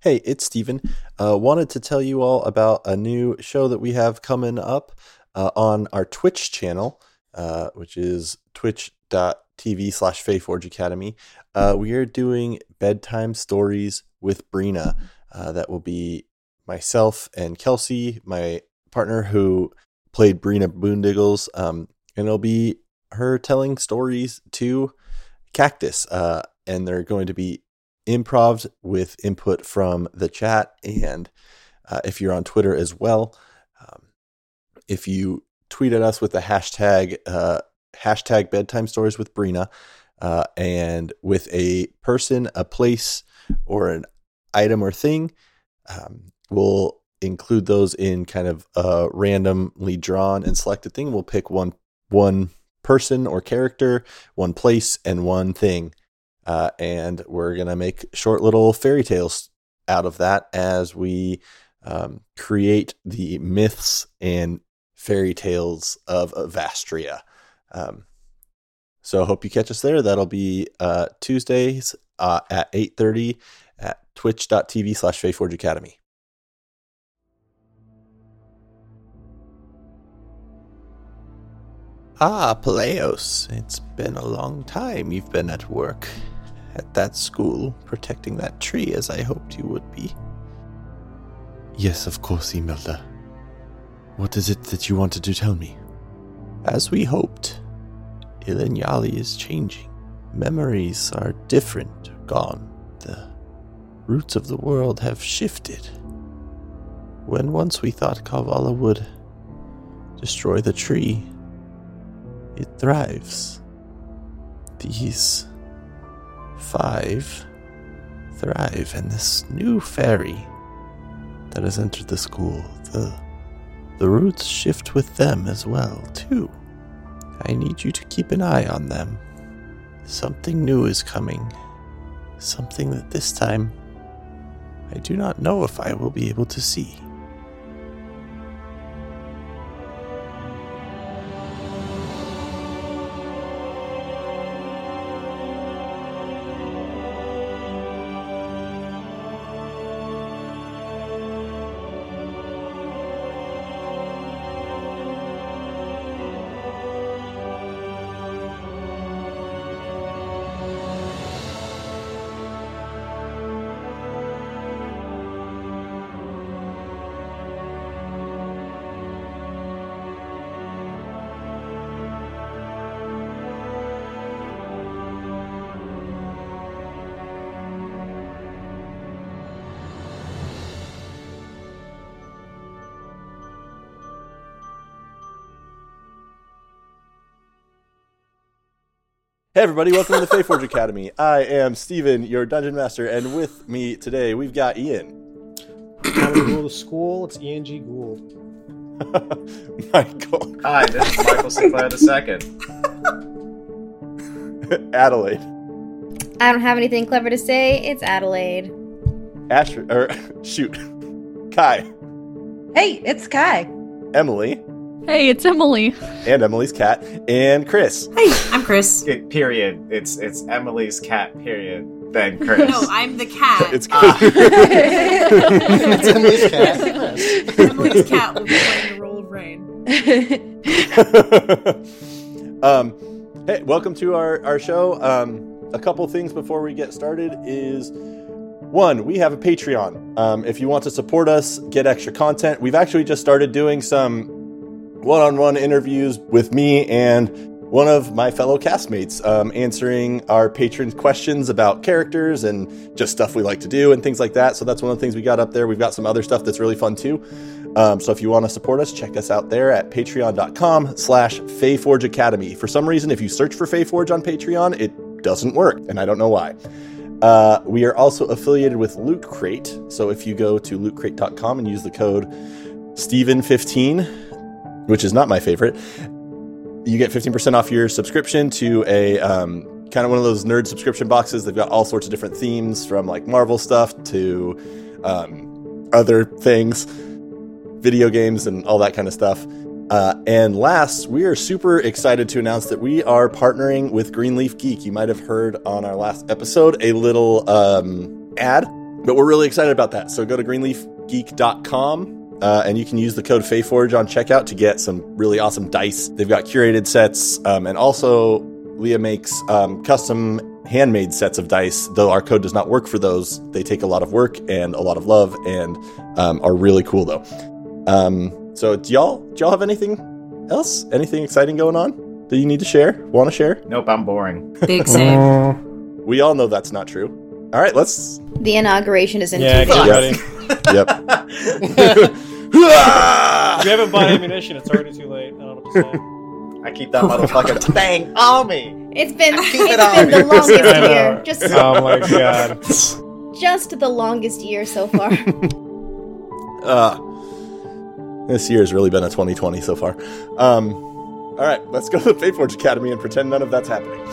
Hey, it's Steven. Uh, wanted to tell you all about a new show that we have coming up uh, on our Twitch channel, uh, which is twitch.tv slash Fayforge Academy. Uh, we are doing bedtime stories with Brina. Uh, that will be myself and Kelsey, my partner who played Brina Boondiggles. Um, and it'll be her telling stories to Cactus. Uh, and they're going to be improv with input from the chat. And uh, if you're on Twitter as well, um, if you tweet at us with the hashtag uh, hashtag bedtime stories with Brina, uh, and with a person, a place, or an item or thing, um, we'll include those in kind of a randomly drawn and selected thing. We'll pick one one person or character, one place, and one thing uh, and we're going to make short little fairy tales out of that as we um, create the myths and fairy tales of Vastria. Um, so hope you catch us there. That'll be uh, Tuesdays uh, at 8.30 at twitch.tv slash Fayforge Academy. Ah, Peleos, it's been a long time you've been at work at that school, protecting that tree as I hoped you would be. Yes, of course, Imelda. What is it that you wanted to tell me? As we hoped, Ilinyali is changing. Memories are different, gone. The roots of the world have shifted. When once we thought Kavala would destroy the tree, it thrives. These five thrive, and this new fairy that has entered the school, the the roots shift with them as well, too. I need you to keep an eye on them. Something new is coming. Something that this time I do not know if I will be able to see. Hey everybody, welcome to the Fayforge Academy. I am Steven, your dungeon master, and with me today we've got Ian. Time to go to school. It's Ian G. Gould. Michael. Hi, this is Michael Sinclair II. Adelaide. I don't have anything clever to say. It's Adelaide. Astrid, or er, shoot. Kai. Hey, it's Kai. Emily. Hey, it's Emily. And Emily's cat. And Chris. Hey, I'm Chris. It, period. It's it's Emily's cat. Period. Then Chris. No, I'm the cat. It's Uh, it's Emily's cat. Emily's cat will be playing the role of Rain. um, hey, welcome to our, our show. Um, a couple things before we get started is one, we have a Patreon. Um, if you want to support us, get extra content, we've actually just started doing some one on one interviews with me and one of my fellow castmates, um, answering our patrons' questions about characters and just stuff we like to do and things like that. So that's one of the things we got up there. We've got some other stuff that's really fun too. Um, so if you want to support us, check us out there at patreon.com slash Fayforge Academy. For some reason, if you search for Fayforge on Patreon, it doesn't work, and I don't know why. Uh, we are also affiliated with Loot Crate. So if you go to lootcrate.com and use the code Steven15, which is not my favorite, you get 15% off your subscription to a um, kind of one of those nerd subscription boxes. They've got all sorts of different themes from like Marvel stuff to um, other things, video games, and all that kind of stuff. Uh, and last, we are super excited to announce that we are partnering with Greenleaf Geek. You might have heard on our last episode a little um, ad but we're really excited about that. So go to greenleafgeek.com uh, and you can use the code FayForge on checkout to get some really awesome dice. They've got curated sets, um, and also Leah makes um, custom handmade sets of dice. Though our code does not work for those, they take a lot of work and a lot of love, and um, are really cool though. Um, so do y'all do y'all have anything else? Anything exciting going on that you need to share? Want to share? Nope, I'm boring. Big same. Mm, We all know that's not true. All right, let's. The inauguration is in yeah, two get Yep. If you haven't bought ammunition, it's already too late. I don't know what to say. I keep that motherfucker thing on me. It's been it's it on. been the longest year. Just Oh my god. just the longest year so far. Uh, this year has really been a 2020 so far. Um, all right, let's go to the Fateforge Academy and pretend none of that's happening.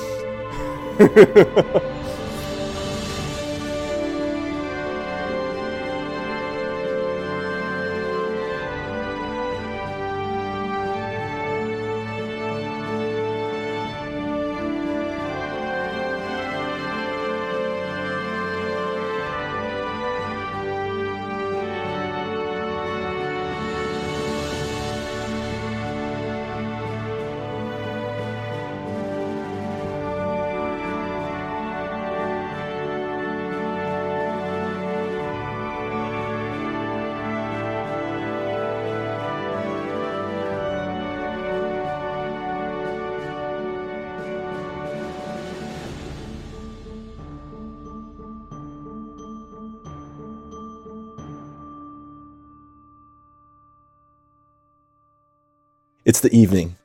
It's the evening.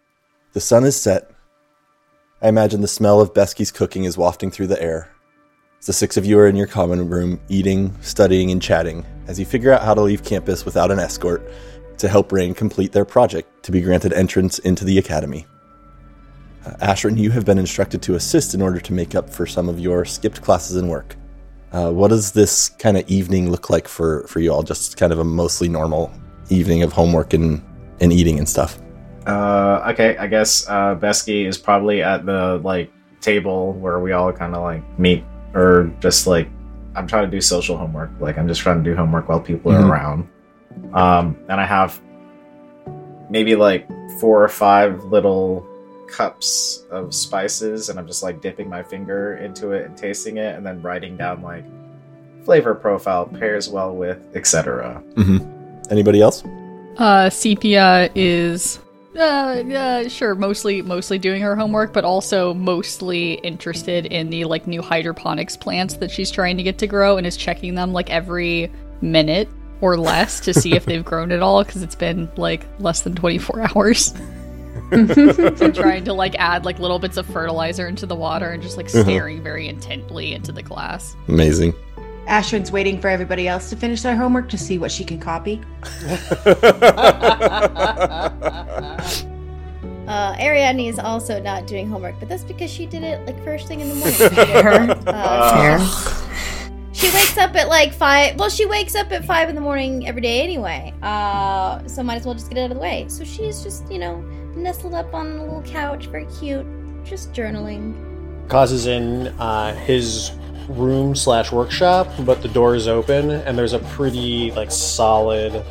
The sun is set. I imagine the smell of Besky's cooking is wafting through the air. The six of you are in your common room, eating, studying, and chatting, as you figure out how to leave campus without an escort to help Rain complete their project to be granted entrance into the academy. Uh, Ashrin, you have been instructed to assist in order to make up for some of your skipped classes and work. Uh, what does this kind of evening look like for, for you all? Just kind of a mostly normal evening of homework and, and eating and stuff. Uh, okay, I guess uh, Besky is probably at the like table where we all kind of like meet, or just like I'm trying to do social homework. Like I'm just trying to do homework while people Mhm. are around. Um, and I have maybe like four or five little cups of spices, and I'm just like dipping my finger into it and tasting it, and then writing down like flavor profile pairs well with etc. Anybody else? Uh, Sepia is, uh, uh, sure, mostly mostly doing her homework, but also mostly interested in the like new hydroponics plants that she's trying to get to grow, and is checking them like every minute or less to see if they've grown at all because it's been like less than 24 hours. and trying to like add like little bits of fertilizer into the water and just like Uh-huh. staring very intently into the glass. Amazing. Ashrin's waiting for everybody else to finish their homework to see what she can copy. Uh, Ariadne is also not doing homework, but that's because she did it like first thing in the morning. Fair. Uh, Fair. she wakes up at like five. Well, she wakes up at five in the morning every day anyway. Uh, so might as well just get it out of the way. So she's just you know nestled up on a little couch, very cute, just journaling. Causes in uh, his room slash workshop, but the door is open and there's a pretty like solid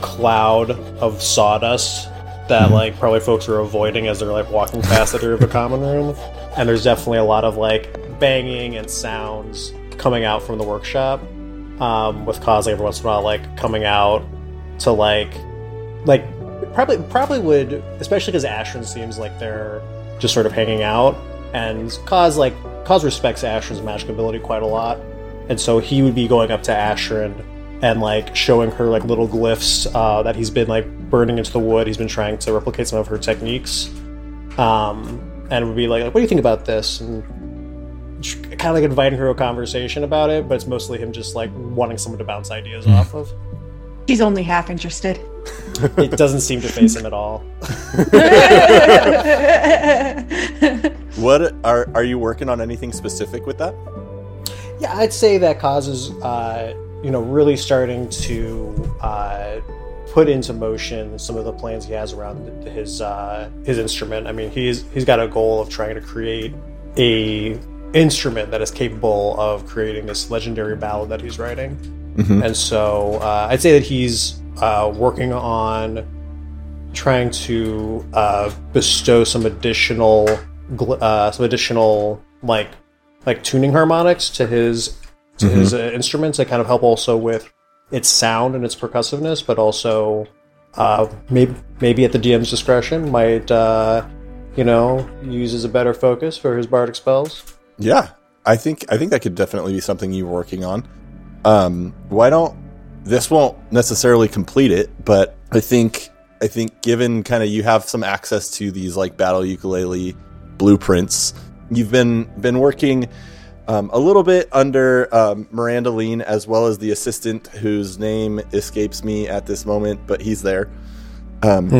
cloud of sawdust that like probably folks are avoiding as they're like walking past the door of a common room. And there's definitely a lot of like banging and sounds coming out from the workshop. Um, with Kaz every once in a while like coming out to like like probably probably would especially because Ashton seems like they're just sort of hanging out and Kaz like Kaz respects Ashton's magic ability quite a lot, and so he would be going up to Ashton and like showing her like little glyphs uh, that he's been like burning into the wood. He's been trying to replicate some of her techniques, um, and would be like, "What do you think about this?" and kind of like inviting her to a conversation about it, but it's mostly him just like wanting someone to bounce ideas off of. She's only half interested. It doesn't seem to face him at all. What are are you working on anything specific with that? Yeah, I'd say that causes, uh, you know, really starting to uh, put into motion some of the plans he has around his uh, his instrument. I mean, he's he's got a goal of trying to create a instrument that is capable of creating this legendary ballad that he's writing. Mhm. And so uh, I'd say that he's uh, working on trying to uh, bestow some additional uh, some additional like like tuning harmonics to his to his uh, instruments that kind of help also with its sound and its percussiveness, but also uh, maybe maybe at the DM's discretion might uh, you know use as a better focus for his bardic spells. Yeah, I think I think that could definitely be something you're working on. Um, why don't this won't necessarily complete it, but I think I think given kind of you have some access to these like battle ukulele blueprints, you've been been working um, a little bit under um, Miranda Lean as well as the assistant whose name escapes me at this moment, but he's there. Um,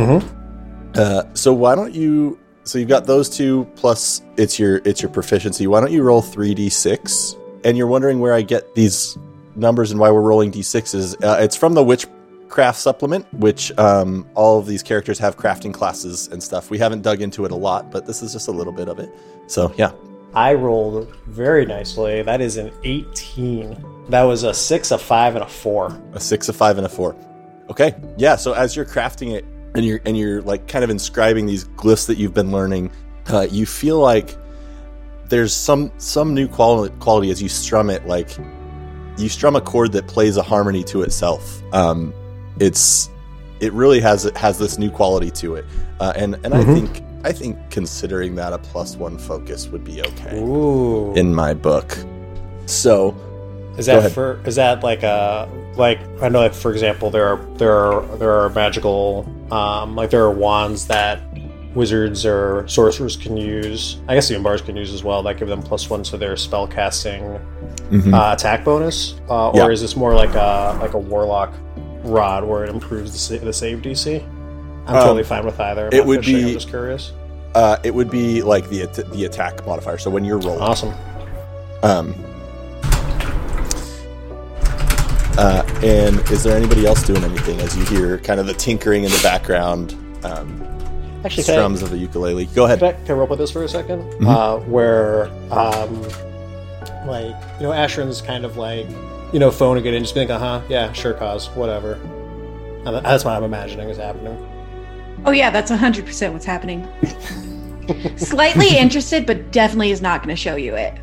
uh, so why don't you? So you've got those two plus it's your it's your proficiency. Why don't you roll three d six? And you're wondering where I get these numbers and why we're rolling d sixes. Uh, it's from the Witchcraft supplement, which um, all of these characters have crafting classes and stuff. We haven't dug into it a lot, but this is just a little bit of it. So yeah, I rolled very nicely. That is an 18. That was a 6, a 5, and a 4. a six, a five, and a four. Okay, yeah. So as you're crafting it and you're and you're like kind of inscribing these glyphs that you've been learning, uh, you feel like there's some some new quality quality as you strum it. Like you strum a chord that plays a harmony to itself. Um, it's it really has has this new quality to it, uh, and and I Mhm. think I think considering that a plus one focus would be okay Ooh. in my book. So Is that for is that like a like I know like for example there are there are there are magical um like there are wands that wizards or sorcerers can use. I guess even bards can use as well that give them plus one to their spell casting mhm. uh, attack bonus. Uh, or Yeah. is this more like a like a warlock rod where it improves the, the save DC? I'm Um, totally fine with either. I'm it would be- I'm just curious. uh, it would be like the the attack modifier. So when you're rolling, Awesome. Um, uh, and is there anybody else doing anything as you hear kind of the tinkering in the background, um, Actually, can I- strums of the ukulele? Go ahead. Can I, can I roll with this for a 2nd Mhm. Uh, where, um, like, you know, Ashrin's kind of like, you know, phoning it in, just being like, uh huh, yeah, sure, cause, whatever. And that's what I'm imagining is happening. Oh yeah, that's 100% what's happening. Slightly interested, but definitely is not going to show you it.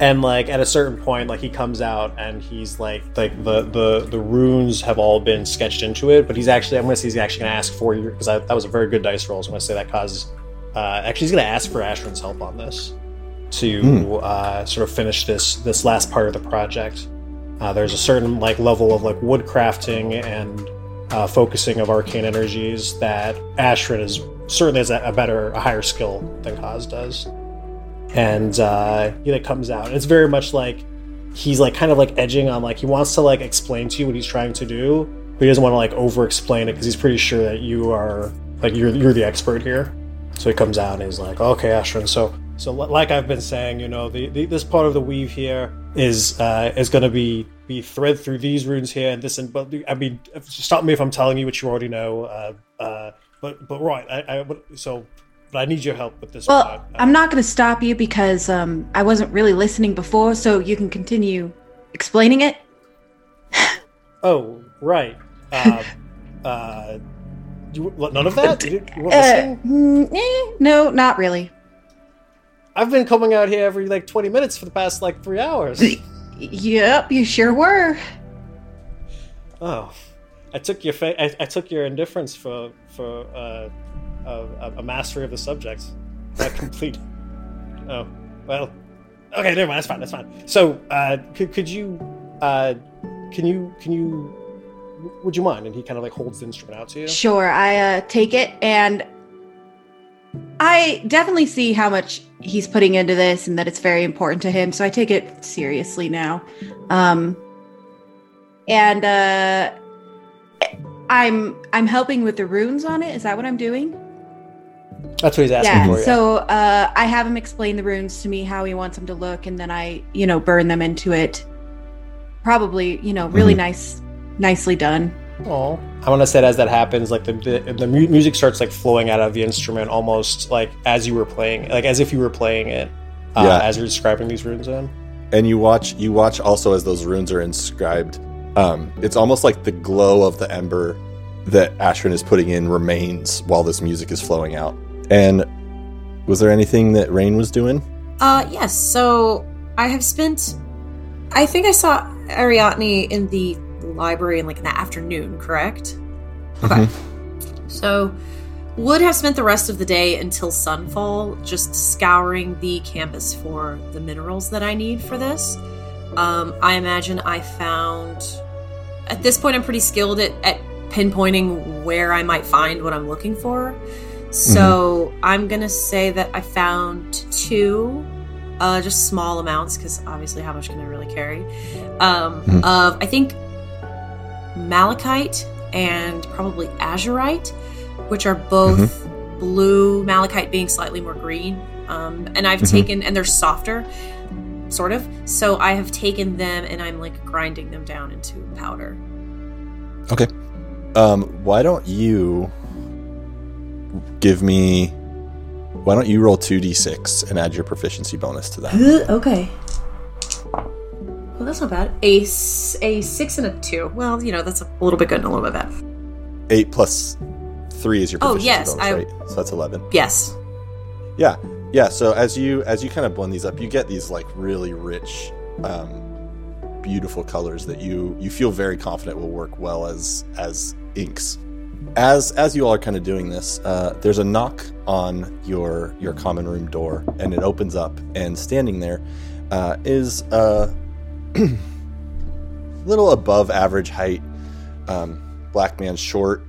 And like at a certain point, like he comes out and he's like, like the the the runes have all been sketched into it, but he's actually, I'm gonna say he's actually gonna ask for you because that was a very good dice roll. So I'm gonna say that causes, uh, actually he's gonna ask for Ashrin's help on this to Hmm. uh, sort of finish this this last part of the project. Uh, there's a certain like level of like wood crafting and uh, focusing of arcane energies that Ashrin is certainly has a, a better, a higher skill than Kaz does. And uh, he like comes out. It's very much like he's like kind of like edging on like he wants to like explain to you what he's trying to do, but he doesn't want to like over explain it because he's pretty sure that you are like you're you're the expert here. So he comes out and he's like, "Okay, Ashrin, so so like I've been saying, you know, the, the this part of the weave here is uh, is going to be be thread through these runes here and this and but I mean, stop me if I'm telling you what you already know. Uh, uh, but but right, I, I so but I need your help with this. Well, part. I'm not going to stop you because um, I wasn't really listening before, so you can continue explaining it. Oh, right. Um, uh, you, what, none of that? You, you Uh, mm, eh, no, not really. I've been coming out here every like 20 minutes for the past like three hours. Yep, you sure were. Oh, I took your fa- I, I took your indifference for for uh, a, a mastery of the subject. That complete. oh well. Okay, never mind. That's fine. That's fine. So, uh, could could you, uh, can you can you, would you mind? And he kind of like holds the instrument out to you. Sure, I uh, take it, and I definitely see how much he's putting into this and that it's very important to him. So I take it seriously now. Um, and uh, I'm I'm helping with the runes on it. Is that what I'm doing? That's what he's asking yeah. for. Yeah. So uh, I have him explain the runes to me how he wants them to look, and then I, you know, burn them into it. Probably, you know, really Mhm. nice, nicely done. Oh, I want to say as that happens, like the, the the music starts like flowing out of the instrument, almost like as you were playing, like as if you were playing it, uh, Yeah. as you're describing these runes in. and you watch you watch also as those runes are inscribed um, it's almost like the glow of the ember that ashrin is putting in remains while this music is flowing out and was there anything that rain was doing Uh, yes. So I have spent. I think I saw Ariadne in the library in like in the afternoon. Correct. Okay. So would have spent the rest of the day until sunfall just scouring the campus for the minerals that I need for this. Um, I imagine I found. At this point, I'm pretty skilled at, at pinpointing where I might find what I'm looking for. So I'm gonna say that I found two, uh, just small amounts because obviously, how much can I really carry? Um, Mhm. Of I think malachite and probably azurite, which are both blue. Malachite being slightly more green, um, and I've Mhm. taken and they're softer, sort of. So I have taken them and I'm like grinding them down into powder. okay um, why don't you give me why don't you roll 2d6 and add your proficiency bonus to that okay. Well, that's not bad. A, a six and a two. Well, you know, that's a little bit good and a little bit bad. 8 plus 3 is your Oh, yes, bonus I- right so that's 11 Yes. Yeah, yeah. So as you as you kind of blend these up, you get these like really rich, um, beautiful colors that you you feel very confident will work well as as inks. As as you all are kind of doing this, uh, there's a knock on your your common room door, and it opens up, and standing there uh, is a little above average height um, black man, short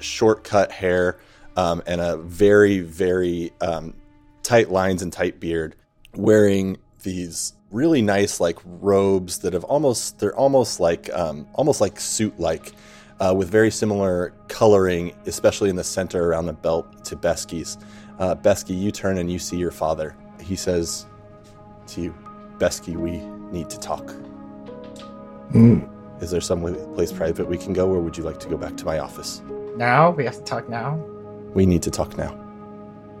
short cut hair, um, and a very very um, tight lines and tight beard, wearing these really nice like robes that have almost they're almost like um, almost like suit like uh, with very similar coloring, especially in the center around the belt to Besky's. Uh, Besky, you turn and you see your father. He says to you, Besky, we need to talk. Is there some place private we can go, or would you like to go back to my office? Now we have to talk now. We need to talk now.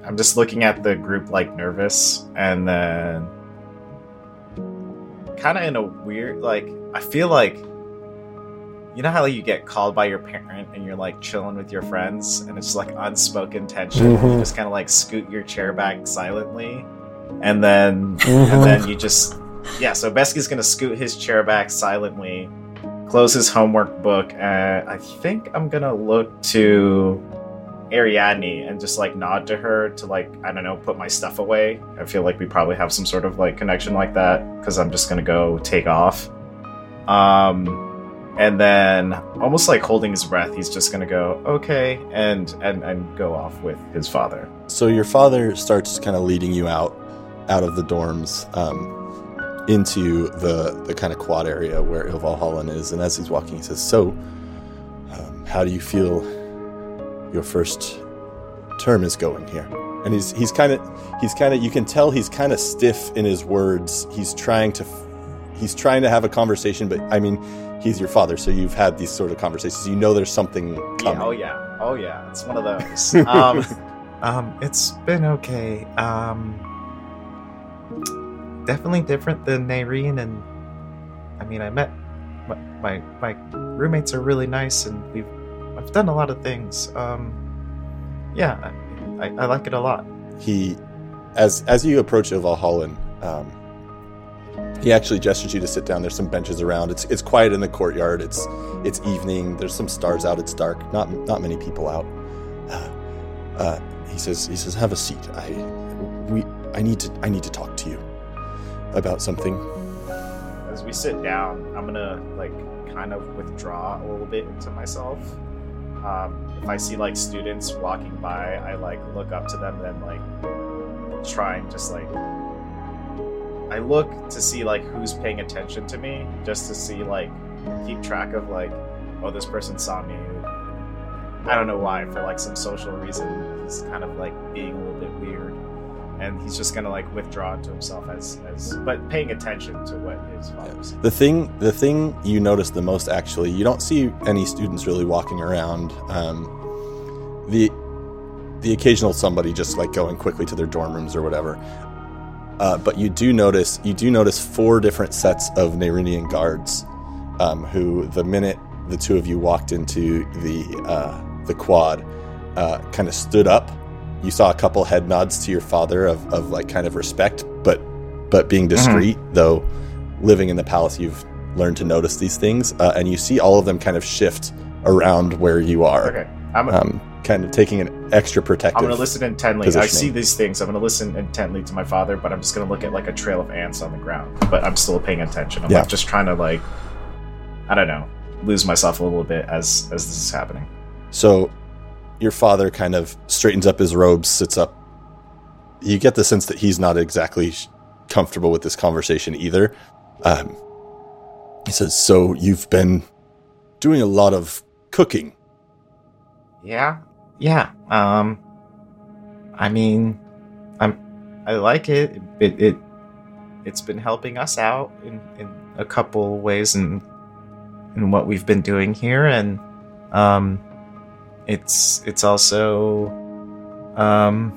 I'm just looking at the group like nervous, and then kind of in a weird like I feel like you know how you get called by your parent and you're like chilling with your friends and it's like unspoken tension. You Mhm. just kind of like scoot your chair back silently, and then and then you just yeah. So Besky's gonna scoot his chair back silently, close his homework book, and I think I'm gonna look to Ariadne and just like nod to her to like I don't know put my stuff away. I feel like we probably have some sort of like connection like that because I'm just gonna go take off. Um, and then almost like holding his breath, he's just gonna go okay and and and go off with his father. So your father starts kind of leading you out, out of the dorms, um, into the the kind of quad area where Ilvalhallen is. And as he's walking, he says, "So, um, how do you feel your first term is going here?" And he's he's kind of he's kind of you can tell he's kind of stiff in his words. He's trying to he's trying to have a conversation, but I mean, he's your father, so you've had these sort of conversations. You know, there's something coming. Yeah, oh yeah, oh yeah, it's one of those. um, um, it's been okay. Um, definitely different than Nairene, and I mean, I met my, my my roommates are really nice, and we've I've done a lot of things. Um, yeah, I, I, like it a lot. he as as you approach Valhallen, um, he actually gestures you to sit down. There's some benches around. It's it's quiet in the courtyard. It's it's evening. There's some stars out. It's dark. Not not many people out. Uh, uh, he says he says have a seat. I we I need to I need to talk to you about something. As we sit down, I'm gonna like kind of withdraw a little bit into myself. Um, if I see like students walking by, I like look up to them, then like try and just like I look to see like who's paying attention to me, just to see like keep track of like oh this person saw me. I don't know why for like some social reason he's kind of like being a little bit weird and he's just gonna like withdraw into himself as as but paying attention to what his father's saying. The thing the thing you notice the most actually, you don't see any students really walking around. Um, the the occasional somebody just like going quickly to their dorm rooms or whatever. Uh, but you do notice you do notice four different sets of Nerinian guards, um, who the minute the two of you walked into the uh, the quad, uh, kind of stood up. You saw a couple head nods to your father of, of like kind of respect, but but being discreet. Though living in the palace, you've learned to notice these things, uh, and you see all of them kind of shift around where you are, Okay. I'm, um, kind of taking an extra protective. I'm going to listen intently. I see these things. I'm going to listen intently to my father, but I'm just going to look at like a trail of ants on the ground. But I'm still paying attention. I'm Yeah. like just trying to like, I don't know, lose myself a little bit as as this is happening. So your father kind of straightens up his robes, sits up. You get the sense that he's not exactly comfortable with this conversation either. Um, he says, So you've been doing a lot of cooking. Yeah, yeah. Um, I mean, I'm I like it. It it it's been helping us out in in a couple ways in in what we've been doing here, and um, it's it's also um,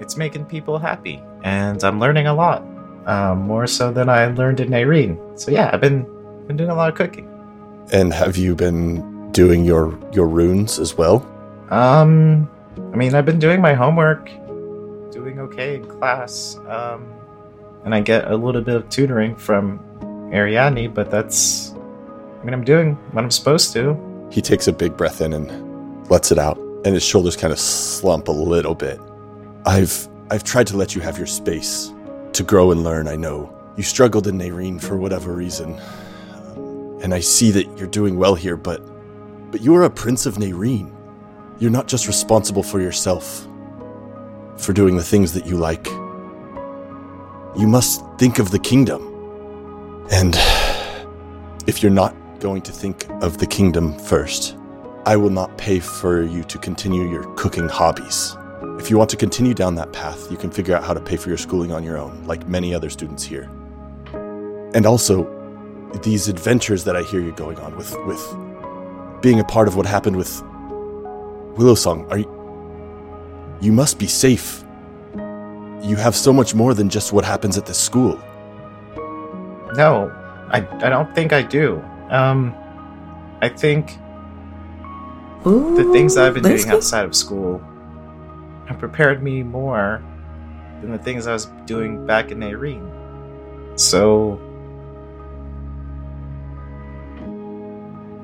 it's making people happy, and I'm learning a lot. Um, more so than I learned in Nairene. So yeah, I've been been doing a lot of cooking. And have you been doing your, your runes as well? Um, I mean, I've been doing my homework, doing okay in class. Um, and I get a little bit of tutoring from Ariadne, but that's. I mean, I'm doing what I'm supposed to. He takes a big breath in and lets it out, and his shoulders kind of slump a little bit. I've I've tried to let you have your space to grow and learn. I know you struggled in Nairene for whatever reason, and I see that you're doing well here. But but you are a prince of Nairene. You're not just responsible for yourself, for doing the things that you like. You must think of the kingdom, and if you're not going to think of the kingdom first, I will not pay for you to continue your cooking hobbies. If you want to continue down that path, you can figure out how to pay for your schooling on your own, like many other students here. And also, these adventures that I hear you going on with, with being a part of what happened with Willow Song, are you, you must be safe. You have so much more than just what happens at this school. No, I, I don't think I do. Um, I think the things I've been doing outside of school have prepared me more than the things I was doing back in Nairene. So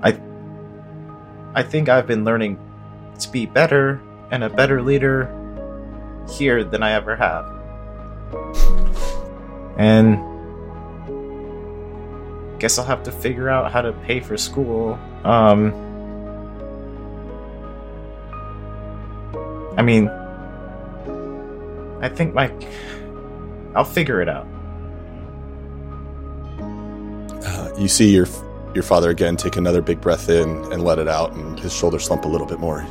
I I think I've been learning to be better and a better leader here than I ever have. And guess I'll have to figure out how to pay for school. Um I mean I think my I'll figure it out. Uh, you see your your father again take another big breath in and let it out, and his shoulders slump a little bit more.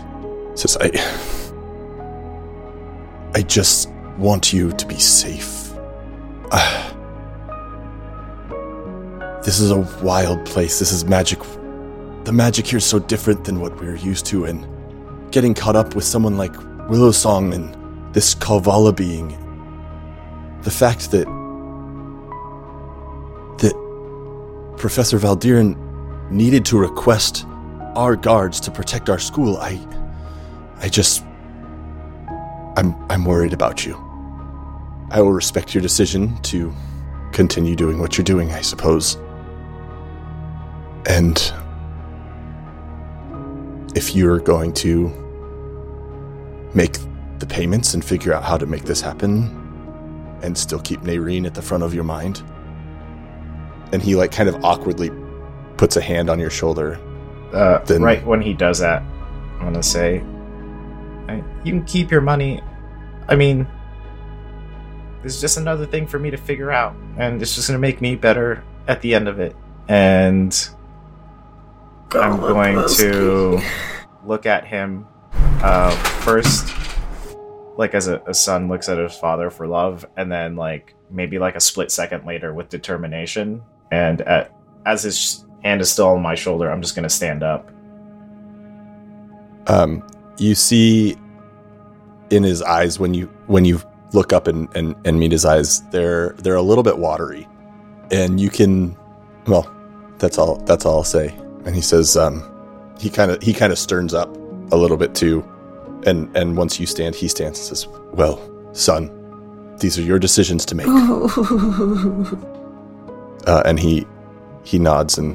He says, "I, I just want you to be safe. Ah. this is a wild place. This is magic. The magic here is so different than what we're used to, and getting caught up with someone like Willow Song and this Kalvala being, the fact that that Professor Valdiran needed to request our guards to protect our school, I I just I'm I'm worried about you. I will respect your decision to continue doing what you're doing, I suppose. And if you're going to make the payments and figure out how to make this happen and still keep Nairene at the front of your mind, and he like kind of awkwardly puts a hand on your shoulder. Uh, Then- right when he does that, I'm gonna say, I, "You can keep your money. I mean, this is just another thing for me to figure out, and it's just gonna make me better at the end of it." And I'm going to look at him uh, first, like as a, a son looks at his father for love, and then like maybe like a split second later with determination. And at, as his hand is still on my shoulder, I'm just going to stand up. Um, you see in his eyes when you when you look up and, and, and meet his eyes. They're they're a little bit watery, and you can, well, that's all that's all I'll say. And he says, um, he kind of he kind of sterns up a little bit too, and and once you stand, he stands and says, "Well, son, these are your decisions to make." Uh, and he he nods and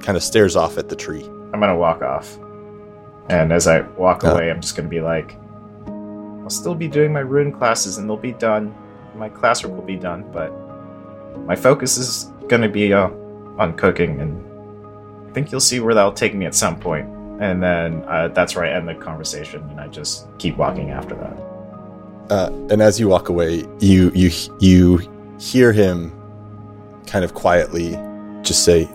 kind of stares off at the tree. I'm gonna walk off. And as I walk Uh. away, I'm just gonna be like, I'll still be doing my rune classes and they'll be done. My classwork will be done, but my focus is gonna be uh, on cooking, and I think you'll see where that'll take me at some point. And then uh, that's where I end the conversation, and I just keep walking after that. Uh, and as you walk away, you you you hear him kind of quietly just say,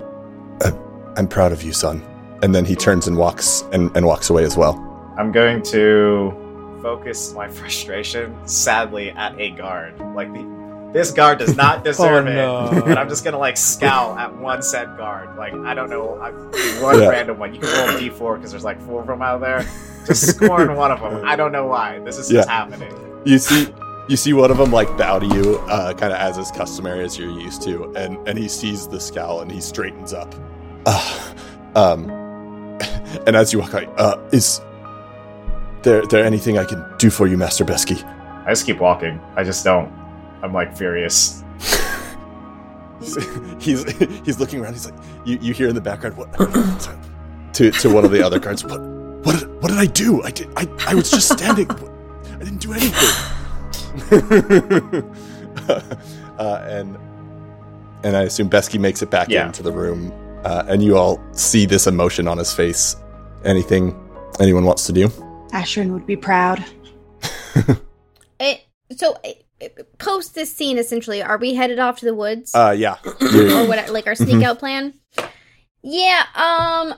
uh, "I'm proud of you, son." And then he turns and walks and, and walks away as well. I'm going to focus my frustration, sadly, at a guard. Like the, this guard does not deserve Oh, no. it, and I'm just gonna like scowl at one set guard. Like I don't know, I, one Yeah. random one. You can roll d4 because there's like four of them out there. Just scorn one of them. I don't know why. This is just happening. You see, you see one of them like bow to you, uh, kind of as is customary as you're used to, and and he sees the scowl and he straightens up. Uh, um, and as you walk out, uh, is there there anything I can do for you, Master Besky? I just keep walking. I just don't. I'm like furious. he's he's looking around. He's like, you, you hear in the background what to to one of the other guards. What what did, what did I do? I did I, I was just standing. I didn't do anything. uh, and and I assume Besky makes it back Yeah. into the room, uh, and you all see this emotion on his face. Anything anyone wants to do? Ashrin would be proud. It, so, it, it- post this scene, essentially, are we headed off to the woods? Uh, yeah. or what, like our sneak out plan? Yeah, um,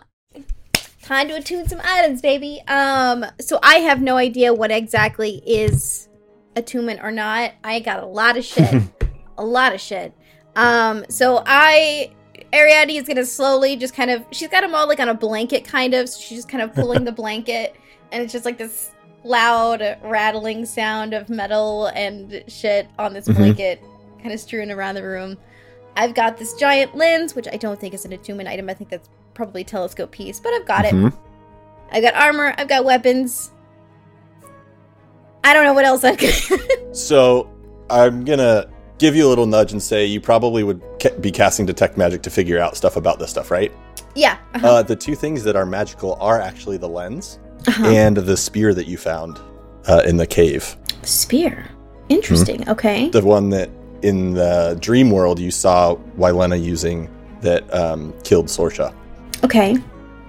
time to attune some items, baby. Um, so I have no idea what exactly is attunement or not. I got a lot of shit. a lot of shit. Um, so I. Ariadne is gonna slowly just kind of she's got them all like on a blanket kind of, so she's just kind of pulling the blanket and it's just like this loud rattling sound of metal and shit on this Mhm. blanket kind of strewn around the room. I've got this giant lens, which I don't think is an attunement item. I think that's probably telescope piece, but I've got it. Mhm. I've got armor. I've got weapons. I don't know what else I've got. So I'm gonna give you a little nudge and say you probably would ca- be casting detect magic to figure out stuff about this stuff, right? yeah. uh-huh, Uh, the two things that are magical are actually the lens uh-huh. and the spear that you found uh, in the cave. Spear. Interesting. Okay. The one that in the dream world you saw Wylena using that um, killed Sorsha. Okay.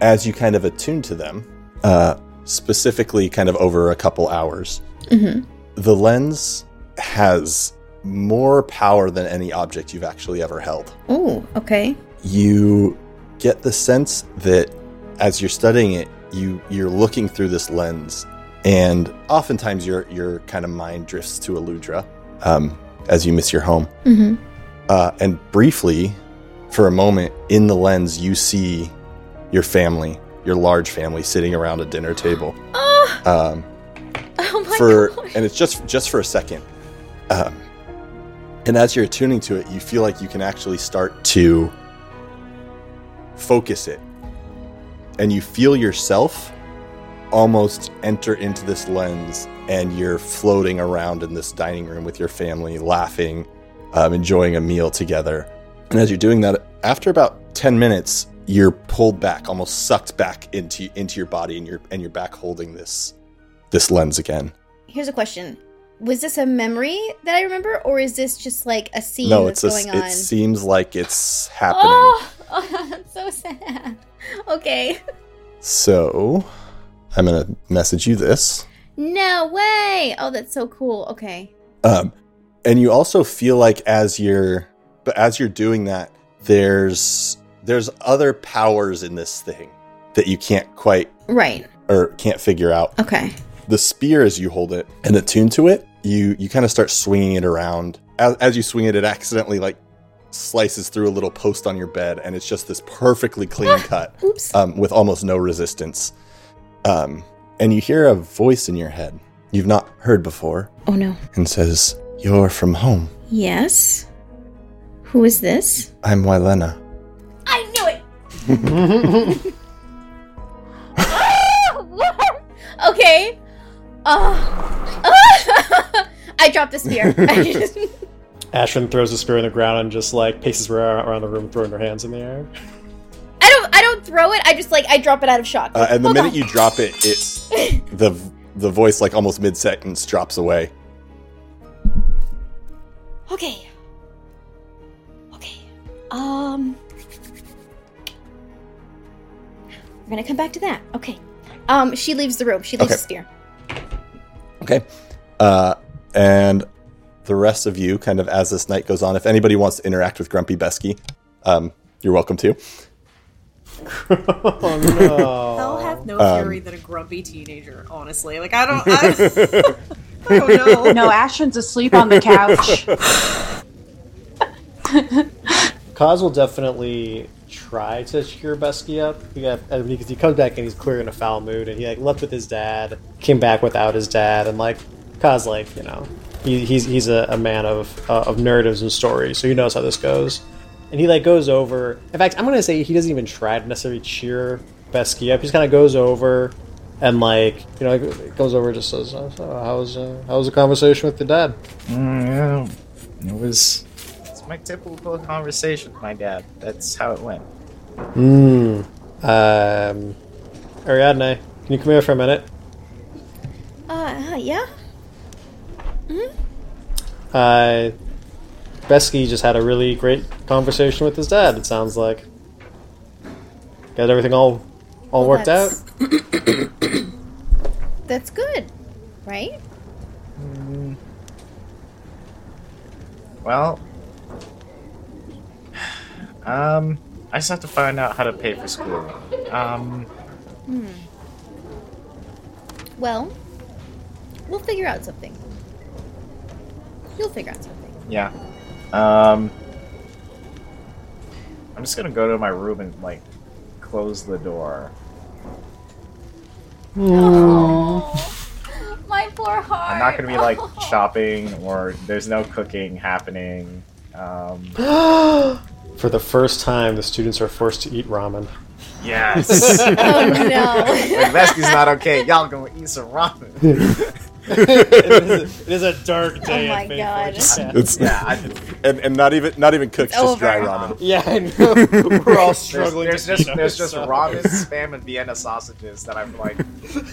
As you kind of attune to them, uh, specifically kind of over a couple hours, hmm the lens has more power than any object you've actually ever held. Oh. Okay. you get the sense that as you're studying it, you you're looking through this lens, and oftentimes your your kind of mind drifts to Eludra um, as you miss your home. hmm Uh, and briefly, for a moment, in the lens, you see your family, your large family, sitting around a dinner table. Oh. Um, Oh my for god. and it's just just for a second um, and as you're attuning to it you feel like you can actually start to focus it and you feel yourself almost enter into this lens and you're floating around in this dining room with your family laughing um, enjoying a meal together and as you're doing that after about 10 minutes you're pulled back almost sucked back into into your body and you're and you're back holding this this lens again Here's a question. Was this a memory that I remember, or is this just like a scene no that's it's a, it seems like it's happening oh, oh, so sad. Okay. so i'm gonna message you this No way. Oh, that's so cool. Okay. um and you also feel like as you're but as you're doing that there's there's other powers in this thing that you can't quite Right. or can't figure out Okay. the spear as you hold it and attune to it you you kind of start swinging it around as, as you swing it it accidentally like slices through a little post on your bed and it's just this perfectly clean cut Oops. um, with almost no resistance um, and you hear a voice in your head you've not heard before Oh no. and says, You're from home. Yes. Who is this? I'm Wylena. I knew it. okay. Uh, I dropped the spear. I Ashrin throws a spear in the ground and just like paces around around the room, throwing her hands in the air. I don't. I don't throw it. I just like I drop it out of shock. Uh, and the Hold minute on. you drop it, it the the voice like almost mid sentence drops away. Okay. Okay. Um. We're gonna come back to that. Okay. Um. She leaves the room. She leaves Okay. the spear. Okay. Uh, and the rest of you, kind of as this night goes on, if anybody wants to interact with Grumpy Besky, um, you're welcome to. oh no! I'll have no Um, fury than a grumpy teenager, honestly. Like, I don't. I, I don't know. No, Ashrin's asleep on the couch. Kaz will definitely try to cheer Besky up. He got, I mean, because he comes back and he's clearly in a foul mood, and he like left with his dad, came back without his dad, and like Kaz, like you know, he, he's he's a, a man of uh, of narratives and stories, so he knows how this goes. And he like goes over. In fact, I'm gonna say he doesn't even try to necessarily cheer Besky up. He just kind of goes over and like you know goes over and just says, uh, so "How was uh, how was the conversation with your dad?" Mm, yeah, it was. It's my typical conversation with my dad. That's how it went. Hmm. Um, Ariadne, can you come here for a minute? Uh. uh, Yeah. Uh, Besky just had a really great conversation with his dad. It sounds like got everything all all Well, worked out. that's- That's good, right? Well, um, I just have to find out how to pay for school. Um, Well, we'll figure out something. You'll figure out something. yeah. Um, I'm just gonna go to my room and like close the door. My poor heart. I'm not gonna be like shopping or there's no cooking happening. Um, For the first time, the students are forced to eat ramen. yes. Oh no. Like, Besky's not okay. Y'all gonna eat some ramen. It, is a, it is a dark day. Oh my God. Forge. It's yeah, I, and, and not even not even cooked, It's just dry over. ramen. Yeah, I know. We're all struggling. there's to just there's just ramen, spam, and Vienna sausages that I'm like,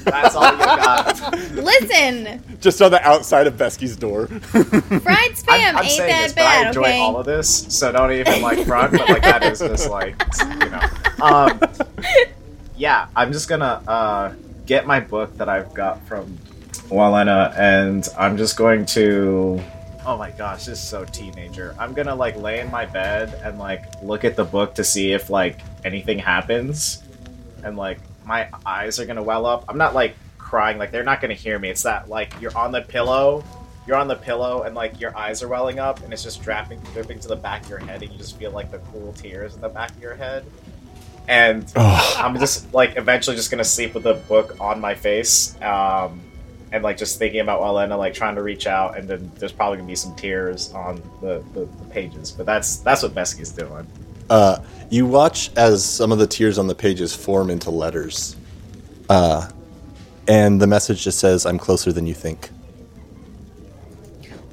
that's all you got. Listen, Just on the outside of Besky's door. fried spam I'm, I'm ain't saying that this, but I bad, enjoy okay? all of this, so don't even like front. But like that is just like you know. Um, yeah, I'm just gonna uh, get my book that I've got from Walena, and I'm just going to. Oh my gosh, this is so teenager. I'm gonna like lay in my bed and like look at the book to see if like anything happens, and like my eyes are gonna well up. I'm not like crying, like they're not gonna hear me. It's that like you're on the pillow you're on the pillow and like your eyes are welling up and it's just dripping dripping to the back of your head and you just feel like the cool tears in the back of your head and Oh, i'm just like eventually just gonna sleep with the book on my face um and like just thinking about Elena, like trying to reach out, and then there's probably gonna be some tears on the, the, the pages. But that's that's what Besky's doing. Uh, you watch as some of the tears on the pages form into letters. Uh, and the message just says, I'm closer than you think.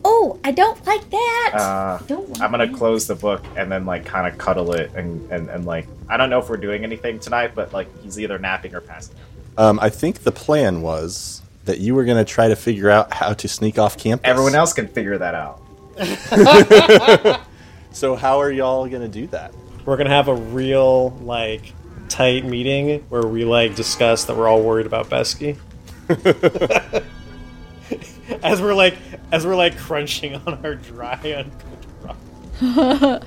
Oh, I don't like that. Uh, don't like I'm gonna that. close the book and then like kind of cuddle it and, and and like I don't know if we're doing anything tonight, but like he's either napping or passing out. Um, I think the plan was that you were going to try to figure out how to sneak off campus. Everyone else can figure that out. So, how are y'all going to do that? We're gonna have a real like tight meeting where we like discuss that we're all worried about Besky. as we're like as we're like crunching on our dry uncooked ramen.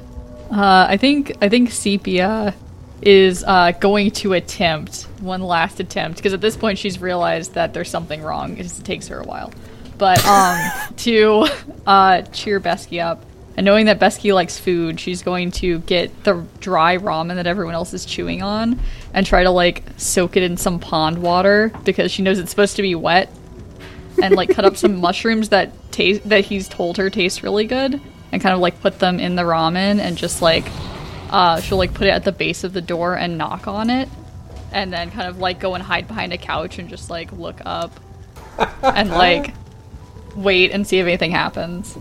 Uh, I think I think Sepia is uh, going to attempt one last attempt because at this point she's realized that there's something wrong. It just takes her a while, but um, to uh, cheer Besky up and knowing that Besky likes food, she's going to get the dry ramen that everyone else is chewing on and try to like soak it in some pond water because she knows it's supposed to be wet. and like cut up some mushrooms that taste that he's told her taste really good, and kind of like put them in the ramen and just like uh, she'll like put it at the base of the door and knock on it, and then kind of like go and hide behind a couch and just like look up and like wait and see if anything happens.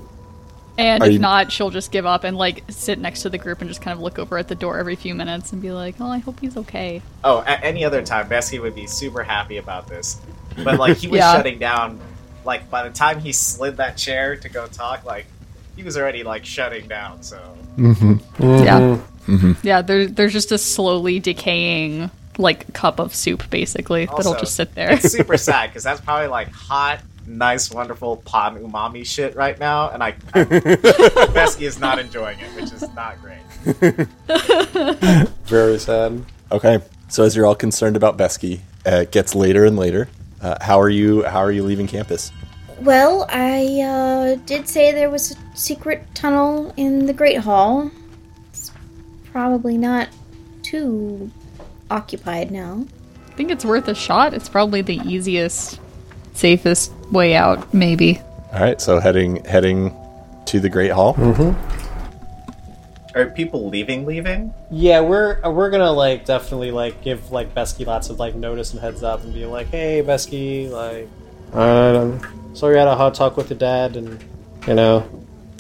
And Are if you- not, she'll just give up and like sit next to the group and just kind of look over at the door every few minutes and be like, "Oh, I hope he's okay." Oh, at any other time, Besky would be super happy about this. But like he was Yeah. shutting down. Like by the time he slid that chair to go talk, like he was already like shutting down. So Yeah, yeah. There, there's just a slowly decaying like cup of soup, basically that'll just sit there. it's super sad because that's probably like hot, nice, wonderful pan umami shit right now, and I, I Besky is not enjoying it, which is not great. Very sad. Okay, so as you're all concerned about Besky, uh, it gets later and later. Uh, how are you? How are you leaving campus? Well, I uh, did say there was a secret tunnel in the Great Hall. It's probably not too occupied now. I think it's worth a shot. It's probably the easiest, safest way out, maybe. All right, so heading heading to the Great Hall. Are people leaving? Leaving? Yeah, we're uh, we're gonna like definitely like give like Besky lots of like notice and heads up and be like, hey Besky, like, um, sorry I had a hot talk with your dad and you know,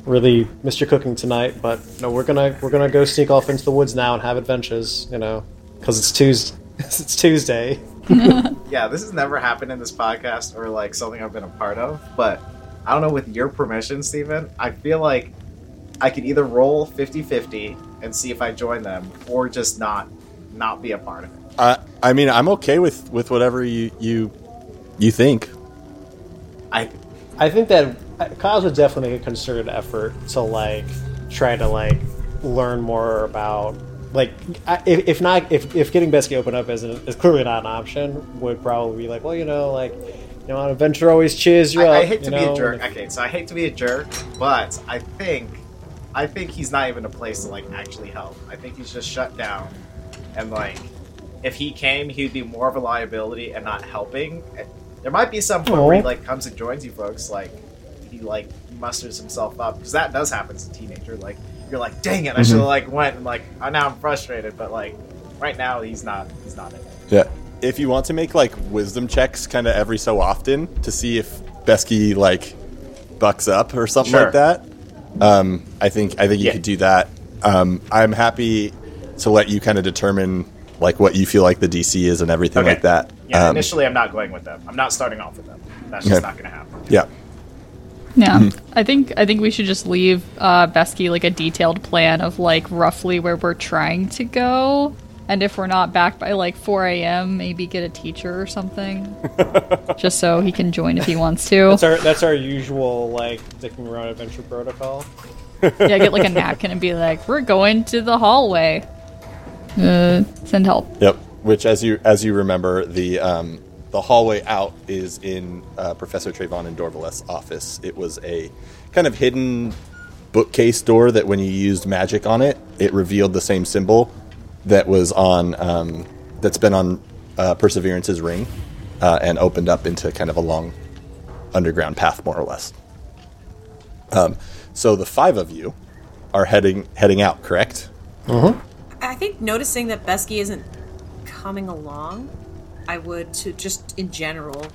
really missed your cooking tonight, but no, we're gonna we're gonna go sneak off into the woods now and have adventures, you know, because it's Tuesday. it's Tuesday. Yeah, this has never happened in this podcast or like something I've been a part of, but I don't know with your permission, Steven, I feel like I could either roll 50-50 and see if I join them or just not not be a part of it. Uh, I mean, I'm okay with with whatever you you you think. I I think that Kaz would definitely make a concerted effort to like try to like learn more about like I- if, if not if, if getting Besky open up isn't is clearly not an option would probably be like well you know like you know an adventure always cheers you I, up I hate to be a jerk. Okay, so I hate to be a jerk, but I think I think he's not even a place to like actually help. I think he's just shut down, and like if he came, he'd be more of a liability and not helping. There might be some point where he like comes and joins you folks, like he like musters himself up because that does happen as a teenager. Like you're like, dang it, I should have like went and like oh, now I'm frustrated, but like right now he's not he's not in it. Yeah. If you want to make like wisdom checks kind of every so often to see if Besky like bucks up or something Sure. like that, um, I think I think you Yeah. could do that. Um, I'm happy to let you kind of determine like what you feel like the DC is and everything Okay. like that. Yeah, Um, initially I'm not going with them. I'm not starting off with them. That's just Okay. not going to happen. yeah. Yeah, I think I think we should just leave uh, Besky like a detailed plan of like roughly where we're trying to go, and if we're not back by like 4 a.m., maybe get a teacher or something, just so he can join if he wants to. that's our that's our usual like dicking around adventure protocol yeah, get like a napkin and be like, "We're going to the hallway." Uh, send help. Yep. Which, as you as you remember, the um, the hallway out is in uh, Professor Trayvon and Dorvaleth's office. It was a kind of hidden bookcase door that, when you used magic on it, it revealed the same symbol that was on um, that's been on uh, Perseverance's ring, uh, and opened up into kind of a long underground path, more or less. Um, so the five of you are heading heading out, correct? I think noticing that Besky isn't coming along, I would to just in general,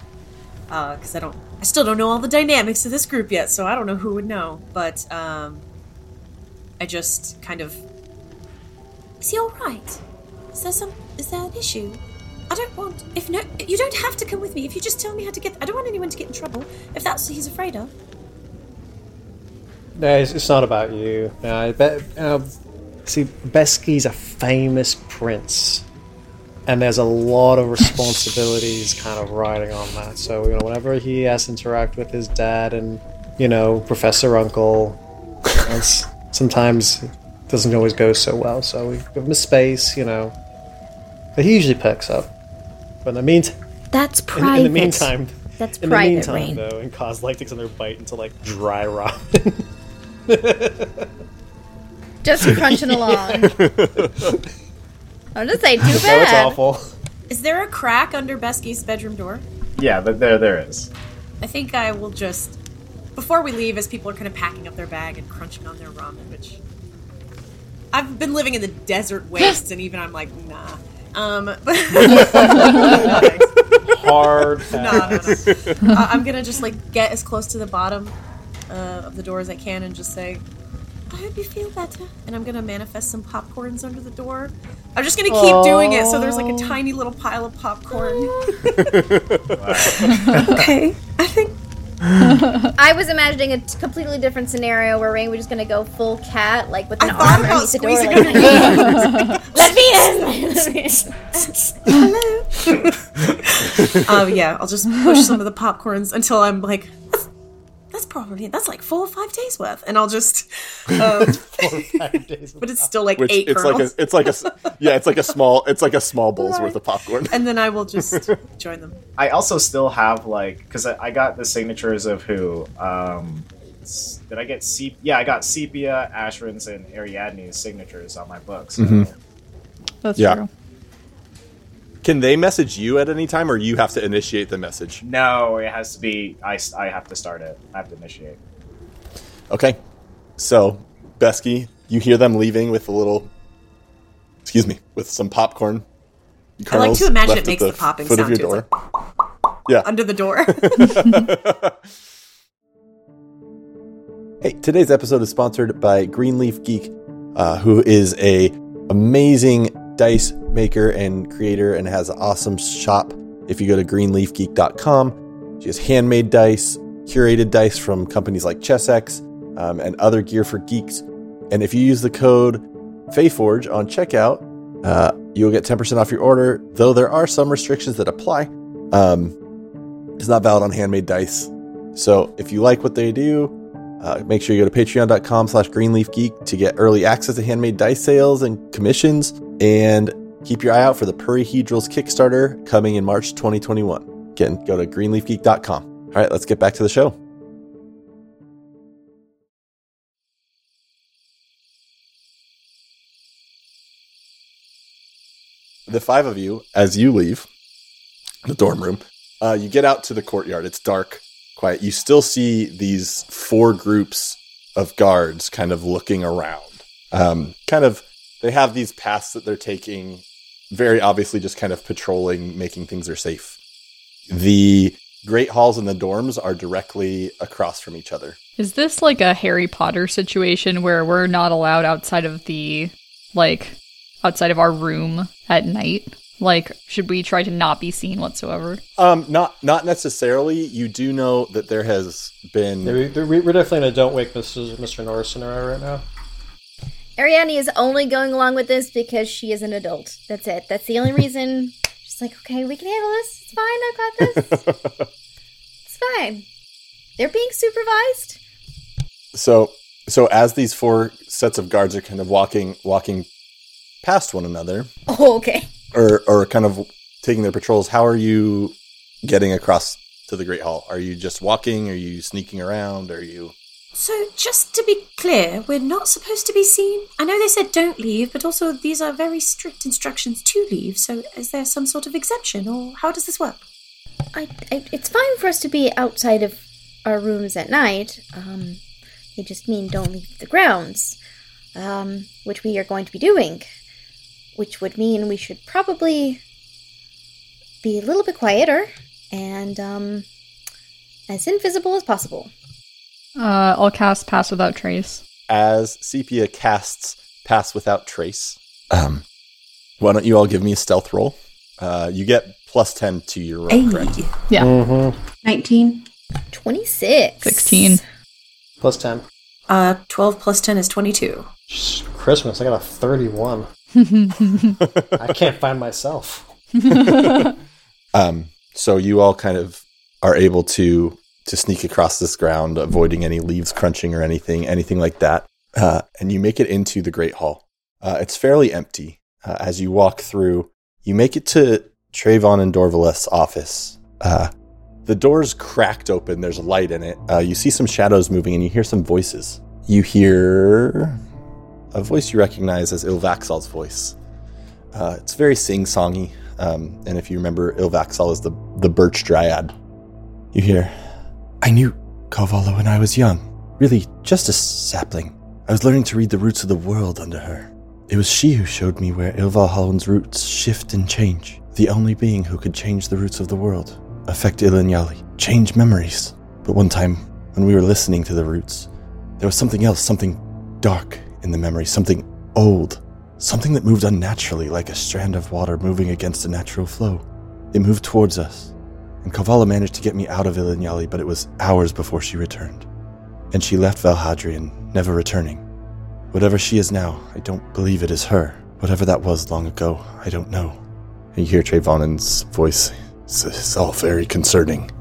because I don't, I still don't know all the dynamics of this group yet, so I don't know who would know. But um, I just kind of, is he all right? Is there some, is there an issue? I don't want if no, you don't have to come with me. If you just tell me how to get, I don't want anyone to get in trouble. If that's what he's afraid of. No, it's, it's not about you. I bet. Uh, see, Besky's a famous prince, and there's a lot of responsibilities kind of riding on that. So you know, whenever he has to interact with his dad and you know Professor Uncle, it's, sometimes it doesn't always go so well. So we give him a space, you know. But he usually picks up. But in the meantime, That's in, private. in the meantime, That's pride in the meantime, Rain. though, and Kaz like takes another bite into like dry ramen. Just crunching along. I'm just say too it's bad. awful. Is there a crack under Besky's bedroom door? Yeah, but there there is. I think I will just before we leave, as people are kind of packing up their bag and crunching on their ramen, which I've been living in the desert wastes, and even I'm like, nah. Um, Hard. no, no, no. Uh, I'm gonna just like get as close to the bottom uh, of the door as I can and just say, "I hope you feel better." And I'm gonna manifest some popcorns under the door. I'm just gonna keep doing it so there's like a tiny little pile of popcorn. okay, I think I was imagining a t- completely different scenario where Rain was just gonna go full cat, like with an I thought arm underneath the door. squeezing Like, Let me in. Hello. Oh yeah, I'll just push some of the popcorns until I'm like, that's, that's probably that's like four or five days worth, and I'll just. Um, but it's still like Which eight it's kernels, like a it's like a s- yeah it's like a small it's like a small bowl's worth of popcorn. and then I will just join them. I also still have like because I, I got the signatures of who. Um, did I get Sep- Yeah, I got Sepia, Ashrin's, and Ariadne's signatures on my books. That's Yeah. true. Can they message you at any time, or you have to initiate the message? No, it has to be. I, I have to start it. I have to initiate. Okay. So, Besky, you hear them leaving with a little, excuse me, with some popcorn. I like to imagine left it makes the, popping foot sound of your It's door. like under the door. Hey, today's episode is sponsored by Greenleaf Geek, uh, who is a amazing dice maker and creator and has an awesome shop. If you go to greenleafgeek.com, she has handmade dice, curated dice from companies like Chessex, um, and other gear for geeks. And if you use the code FEYFORGE on checkout, uh, you'll get 10% off your order, though there are some restrictions that apply. Um, it's not valid on handmade dice. So if you like what they do, uh, make sure you go to patreon.com slash greenleafgeek to get early access to handmade dice sales and commissions. And keep your eye out for the Perihedrals Kickstarter coming in March 2021. Again, go to greenleafgeek.com. All right, let's get back to the show. The five of you, as you leave the dorm room, uh, you get out to the courtyard. It's dark, quiet. You still see these four groups of guards kind of looking around. Um, kind of, they have these paths that they're taking, very obviously just kind of patrolling, making things are safe. The great halls and the dorms are directly across from each other. Is this like a Harry Potter situation where we're not allowed outside of the like outside of our room at night? Like, should we try to not be seen whatsoever? Um, not not necessarily. You do know that there has been. Yeah, we, we- we're definitely in a don't wake Mrs. Mr. Norris scenario right now. Ariadne is only going along with this because she is an adult. That's it. That's the only reason. She's like, okay, we can handle this. It's fine. I've got this. it's fine. They're being supervised. So so as these four sets of guards are kind of walking walking past one another, Oh, okay. or or kind of taking their patrols, how are you getting across to the Great Hall? Are you just walking? Are you sneaking around? Are you So, just to be clear, we're not supposed to be seen. I know they said don't leave, but also these are very strict instructions to leave. So, is there some sort of exemption, or how does this work? I, I, it's fine for us to be outside of our rooms at night. Um, they just mean don't leave the grounds, um, which we are going to be doing. Which would mean we should probably be a little bit quieter and um, as invisible as possible. Uh, I'll cast Pass Without Trace. as Sepia casts Pass Without Trace? Um, why don't you all give me a stealth roll? Uh, you get plus ten to your roll, Hey. correct? Yeah, Mm-hmm. 19. 26. 16. Plus 10. Uh, 12 plus 10 is 22. Christmas, I got a 31. I can't find myself. Um, so you all kind of are able to to sneak across this ground, avoiding any leaves crunching or anything, anything like that. Uh, and you make it into the Great Hall. Uh, it's fairly empty. Uh, as you walk through, you make it to Trayvon and Dorvaleth's office. Uh, the door's cracked open. There's light in it. Uh, you see some shadows moving, and you hear some voices. You hear a voice you recognize as Ilvaxal's voice. Uh, it's very sing-songy. Um, and if you remember, Ilvaxal is the, the birch dryad. You hear, I knew Carvalho when I was young. Really, just a sapling. I was learning to read the roots of the world under her. It was she who showed me where Ilvalhallen's roots shift and change. The only being who could change the roots of the world, affect Ilinyali, change memories. But one time, when we were listening to the roots, there was something else, something dark in the memory, something old, something that moved unnaturally like a strand of water moving against a natural flow. It moved towards us, and Kavala managed to get me out of Ilinyali, but it was hours before she returned. And she left Valhadrian, never returning. Whatever she is now, I don't believe it is her. Whatever that was long ago, I don't know. And you hear Trayvonan's voice. It's, it's all very concerning.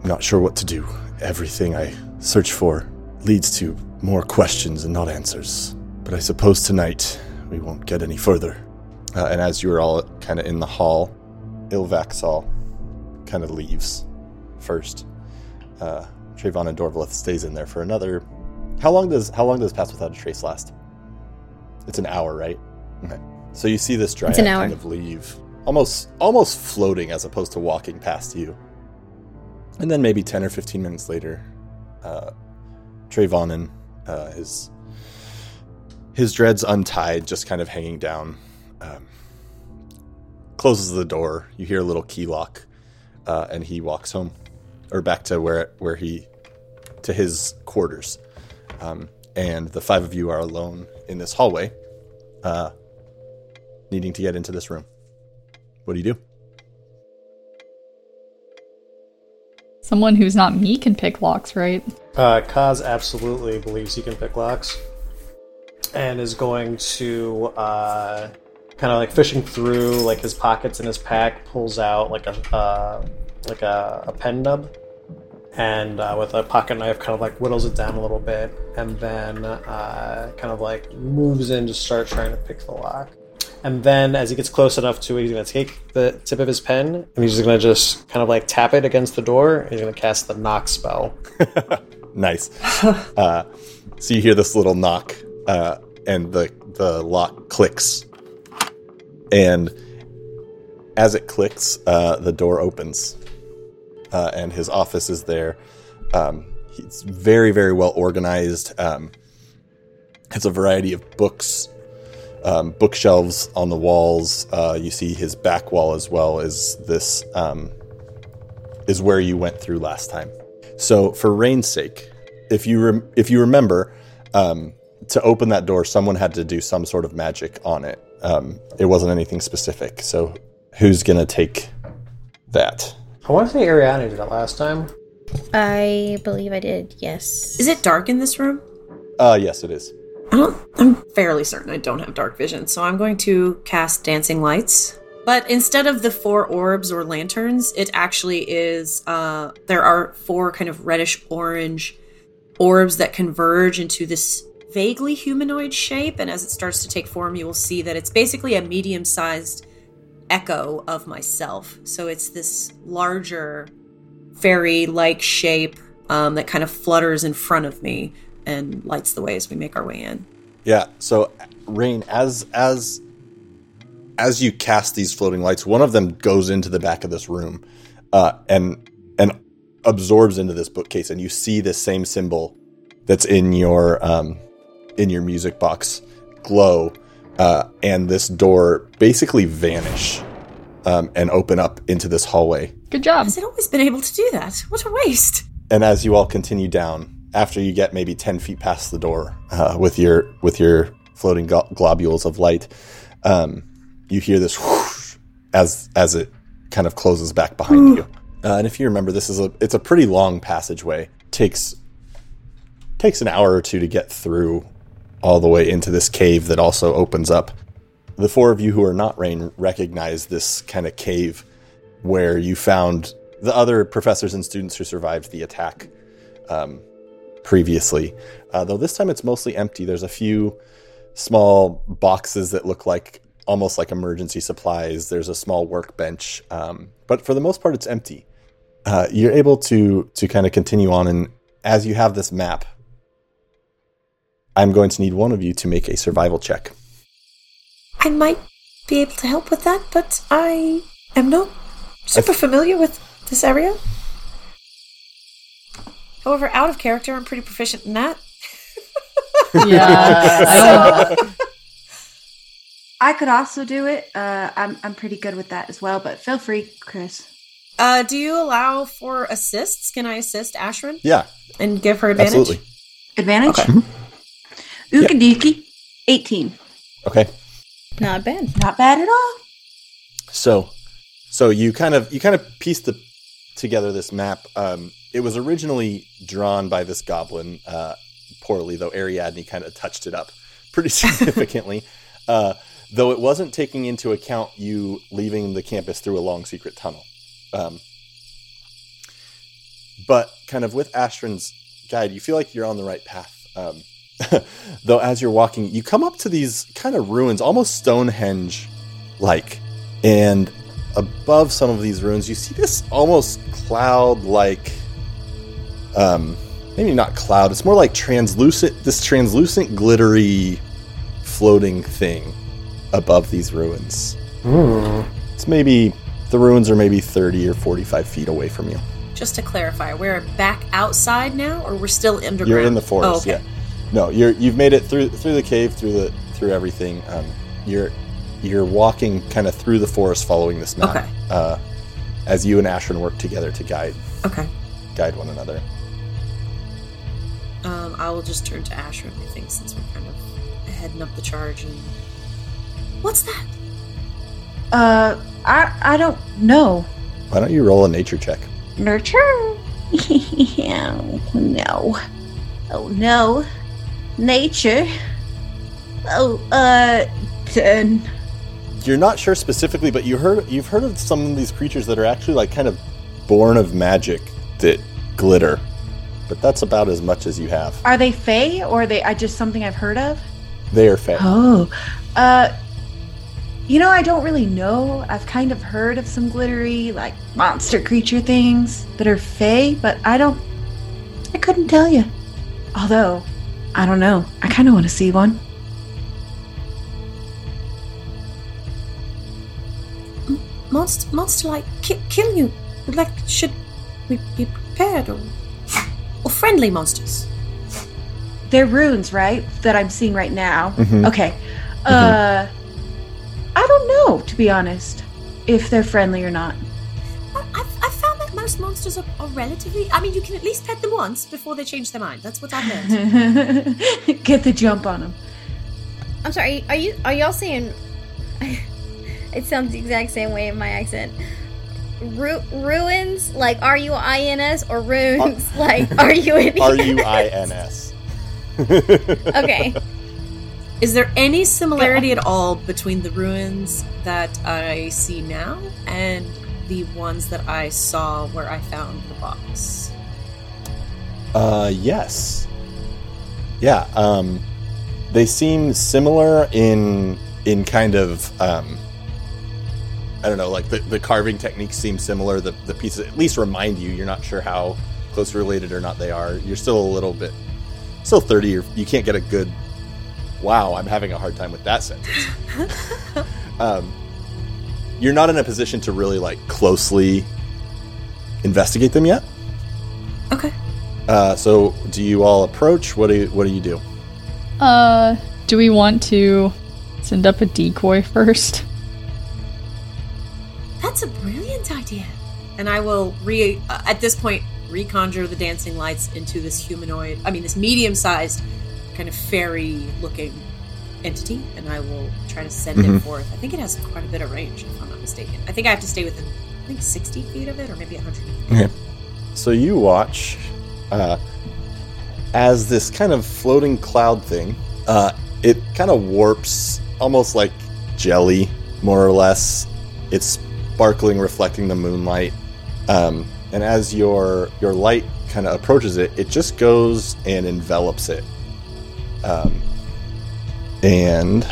I'm not sure what to do. Everything I search for leads to more questions and not answers. But I suppose tonight we won't get any further. Uh, and as you are all kind of in the hall, Ilvaxal kind of leaves first. Uh, Trayvon and Dorvaleth stays in there for another. How long does how long does Pass Without a Trace last? It's an hour, right? Okay. So you see this dryad kind of leave, almost almost floating as opposed to walking past you. And then maybe ten or fifteen minutes later, uh, Trayvonin, uh, his his dreads untied, just kind of hanging down, um, closes the door. You hear a little key lock, uh, and he walks home, or back to where where he to his quarters. Um, and the five of you are alone in this hallway, uh, needing to get into this room. What do you do? Someone who's not me can pick locks, right? Uh, Kaz absolutely believes he can pick locks, and is going to uh, kind of like fishing through like his pockets in his pack, pulls out like a uh, like a, a pen nub, and uh, with a pocket knife, kind of like whittles it down a little bit, and then uh, kind of like moves in to start trying to pick the lock. And then, as he gets close enough to it, he's going to take the tip of his pen and he's just going to just kind of like tap it against the door. And he's going to cast the knock spell. Nice. uh, so you hear this little knock, uh, and the the lock clicks, and as it clicks, uh, the door opens, uh, and his office is there. Um, he's very very well organized. Um, has a variety of books, um, bookshelves on the walls. Uh, you see his back wall as well as this um, is where you went through last time. So, for Rain's sake, if you rem- if you remember, um, to open that door, someone had to do some sort of magic on it. Um, it wasn't anything specific. So, who's gonna take that? I want to say Ariadne did it last time. I believe I did. Yes. Is it dark in this room? Uh, yes, it is. I don't. I'm fairly certain I don't have dark vision, so I'm going to cast dancing lights. But instead of the four orbs or lanterns, it actually is. Uh, there are four kind of reddish orange orbs that converge into this vaguely humanoid shape, and as it starts to take form, you will see that it's basically a medium-sized echo of myself. So it's this larger fairy-like shape um, that kind of flutters in front of me and lights the way as we make our way in. Yeah. So, Rain, as as as you cast these floating lights, one of them goes into the back of this room, uh, and and absorbs into this bookcase, and you see this same symbol that's in your um, in your music box glow, uh, and this door basically vanish um, and open up into this hallway. Good job. Has it always been able to do that? What a waste! And as you all continue down, after you get maybe ten feet past the door uh, with your with your floating glo- globules of light, um, you hear this whoosh as as it kind of closes back behind you. Uh, and if you remember, this is a it's a pretty long passageway. takes takes an hour or two to get through all the way into this cave that also opens up. The four of you who are not Rain recognize this kind of cave where you found the other professors and students who survived the attack um, previously. Uh, though this time it's mostly empty. There's a few small boxes that look like almost like emergency supplies. There's a small workbench, um, but for the most part, it's empty. Uh, you're able to to kind of continue on, and as you have this map, I'm going to need one of you to make a survival check. I might be able to help with that, but I am not super familiar with this area. However, out of character, I'm pretty proficient in that. Yeah. I I could also do it. Uh, I'm I'm pretty good with that as well. But feel free, Chris. Uh, do you allow for assists? Can I assist Ashrin Yeah, and give her advantage? absolutely. Advantage. Okay. Ookie dookie. Eighteen. Okay. Not bad. Not bad at all. So, so you kind of you kind of pieced the, together this map. Um, it was originally drawn by this goblin, uh, poorly though. Ariadne kind of touched it up pretty significantly, uh, though it wasn't taking into account you leaving the campus through a long secret tunnel. Um, but kind of with Ashrin's guide, you feel like you're on the right path. Um, though as you're walking, you come up to these kind of ruins, almost Stonehenge like. And above some of these ruins, you see this almost cloud like um maybe not cloud, it's more like translucent this translucent glittery floating thing above these ruins. It's maybe the ruins are maybe 30 or 45 feet away from you. Just to clarify, we're back outside now, or we're still underground? You're in the forest, Oh, okay. yeah. No, you're you've made it through through the cave, through the through everything. Um, you're you're walking kind of through the forest, following this map. Okay. Uh, as you and Ashrin work together to guide Okay. guide one another. Um, I will just turn to Ashrin, I think, since we're kind of heading up the charge. And what's that? Uh, I I don't know. Why don't you roll a nature check? Nurture. no. Oh no. Nature. Oh, uh, ten. You're not sure specifically, but you heard you've heard of some of these creatures that are actually like kind of born of magic that glitter. But that's about as much as you have. Are they Fey or are they I just something I've heard of? They are fey. Oh, uh, you know, I don't really know. I've kind of heard of some glittery, like monster creature things that are Fey, but I don't. I couldn't tell you. Although, I don't know. I kind of want to see one. Monster, monster, like ki- kill you. Like, should we be prepared or or friendly monsters? They're runes, right? That I'm seeing right now. Mhm. Okay. Uh, I don't know, to be honest, if they're friendly or not. Most monsters are, are relatively. I mean, you can at least pet them once before they change their mind. That's what I've heard. Get the jump on them. I'm sorry. Are you are y'all saying? it sounds the exact same way in my accent. Ru- ruins like R U I N S or runes like R U N E R U I N S. Okay. Is there any similarity at all between the ruins that I see now and the ones that I saw where I found the box? Uh, yes. Yeah. Um, they seem similar in in kind of um, I don't know, like the, the carving techniques seem similar. The the pieces at least remind you. You're not sure how close related or not they are. You're still a little bit, still thirty. Or you can't get a good. Wow, I'm having a hard time with that sentence. um, you're not in a position to really like closely investigate them yet. Okay. Uh, so, do you all approach? What do you, what do you do? uh, do we want to send up a decoy first? That's a brilliant idea. And I will re uh, at this point reconjure the dancing lights into this humanoid. I mean, this medium-sized kind of fairy-looking entity, and I will try to send it Mhm. forth. I think it has quite a bit of range, if I'm not mistaken. I think I have to stay within, I think, 60 feet of it, or maybe 100. So you watch uh, as this kind of floating cloud thing. Uh, it kind of warps, almost like jelly, more or less. It's sparkling, reflecting the moonlight. Um, and as your your light kind of approaches it, it just goes and envelops it. Um, and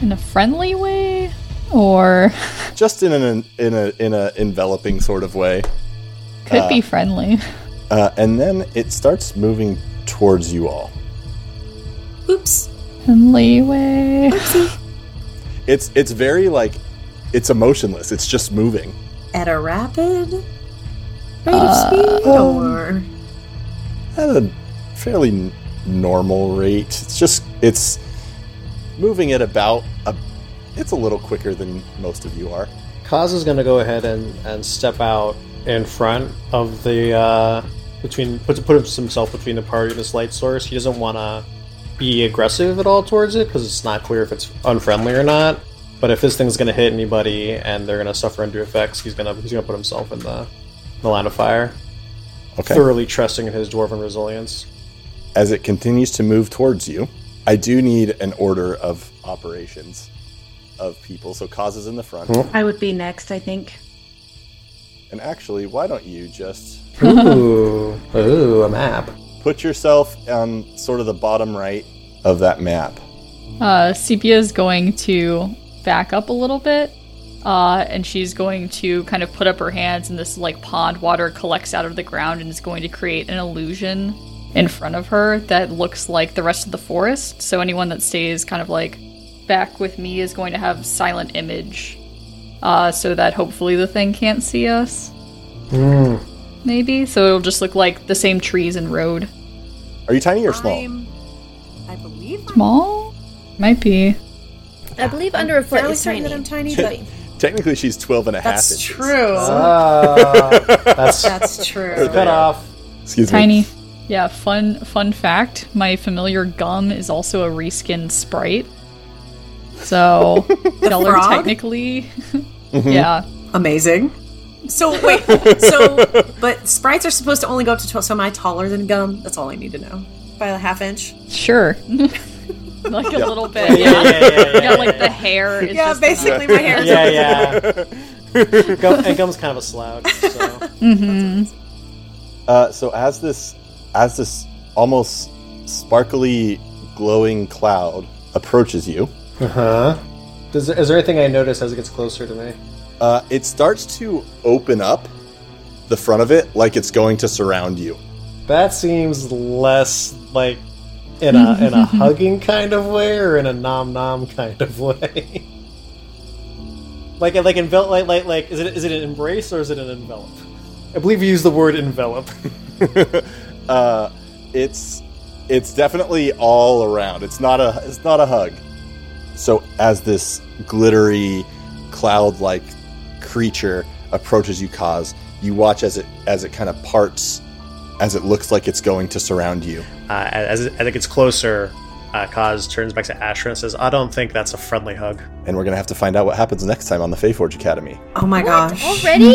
In a friendly way? Or just in an in a in a enveloping sort of way. could Uh, be friendly. Uh, and then it starts moving towards you all. Oops. Friendly way. It's it's very like it's emotionless. It's just moving. At a rapid rate Uh, of speed, or at a fairly normal rate. It's just it's moving at about a. It's a little quicker than most of you are. Kaz is going to go ahead and, and step out in front of the uh, between put put himself between the party and this light source. He doesn't want to be aggressive at all towards it because it's not clear if it's unfriendly or not. But if this thing's going to hit anybody and they're going to suffer undue effects, he's going to he's going to put himself in the, the line of fire. Okay. Thoroughly trusting in his dwarven resilience. As it continues to move towards you, I do need an order of operations of people. So Kaz is in the front, Hmm. I would be next, I think. and actually, why don't you just Ooh, ooh, a map. put yourself on sort of the bottom right of that map? Uh, Sepia is going to back up a little bit, uh, and she's going to kind of put up her hands, and this like pond water collects out of the ground and is going to create an illusion in front of her that looks like the rest of the forest. So anyone that stays kind of like back with me is going to have silent image, uh, so that hopefully the thing can't see us. Mm. Maybe so it'll just look like the same trees and road. Are you tiny or small? I'm, I believe I'm Small, might be. I believe under a foot fairly is certain tiny. that I'm tiny, but. Technically, she's 12 and a half that's inches. true. Ah, that's That's true. cut off. Excuse me. Tiny. Yeah, fun fun fact, my familiar gum is also a reskin sprite. So Keller frog? technically Mm-hmm. Yeah. Amazing. So wait, so but sprites are supposed to only go up to twelve. So am I taller than gum? That's all I need to know. By a half inch. Sure. like a little bit. Yeah, Yeah. yeah, yeah, yeah, yeah, like the hair is yeah, just basically my hair. is yeah, yeah. Gum, and gum's kind of a slouch. So. Uh, so as this, as this almost sparkly, glowing cloud approaches you, Uh huh. Does there, is there anything I notice as it gets closer to me? uh, it starts to open up the front of it like it's going to surround you. That seems less like in a in a hugging kind of way or in a nom nom kind of way. like like envelop like like like is it is it an embrace or is it an envelop? I believe you used the word envelop. uh, it's it's definitely all around. It's not a it's not a hug. So as this glittery cloud-like creature approaches you, Kaz you watch as it as it kind of parts, as it looks like it's going to surround you. Uh, as, it, as it gets closer, uh, Kaz turns back to Asher and says, "I don't think that's a friendly hug." And we're gonna have to find out what happens next time on the Feyforge Academy. Oh my What? gosh. Already?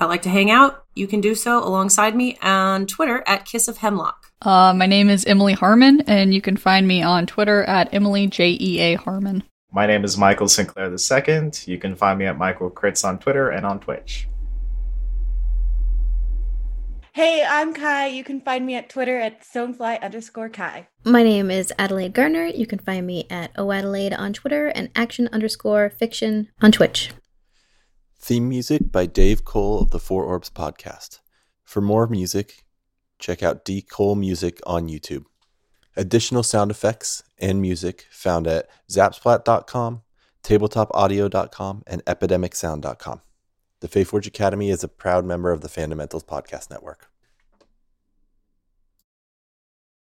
I like to hang out, you can do so alongside me on Twitter at Kiss of Hemlock. Uh, my name is Emily Harmon, and you can find me on Twitter at Emily J E A Harmon. My name is Michael Sinclair II. You can find me at Michael Crits on Twitter and on Twitch. Hey, I'm Kai. You can find me at Twitter at stonefly underscore Kai. My name is Adelaide Garner. You can find me at oadelaide on Twitter and action underscore fiction on Twitch. Theme music by Dave Cole of the Four Orbs podcast. For more music, check out D Cole Music on YouTube. Additional sound effects and music found at zapsplat.com, tabletopaudio.com, and epidemicsound.com. The FeyForge Academy is a proud member of the Fandomentals Podcast Network.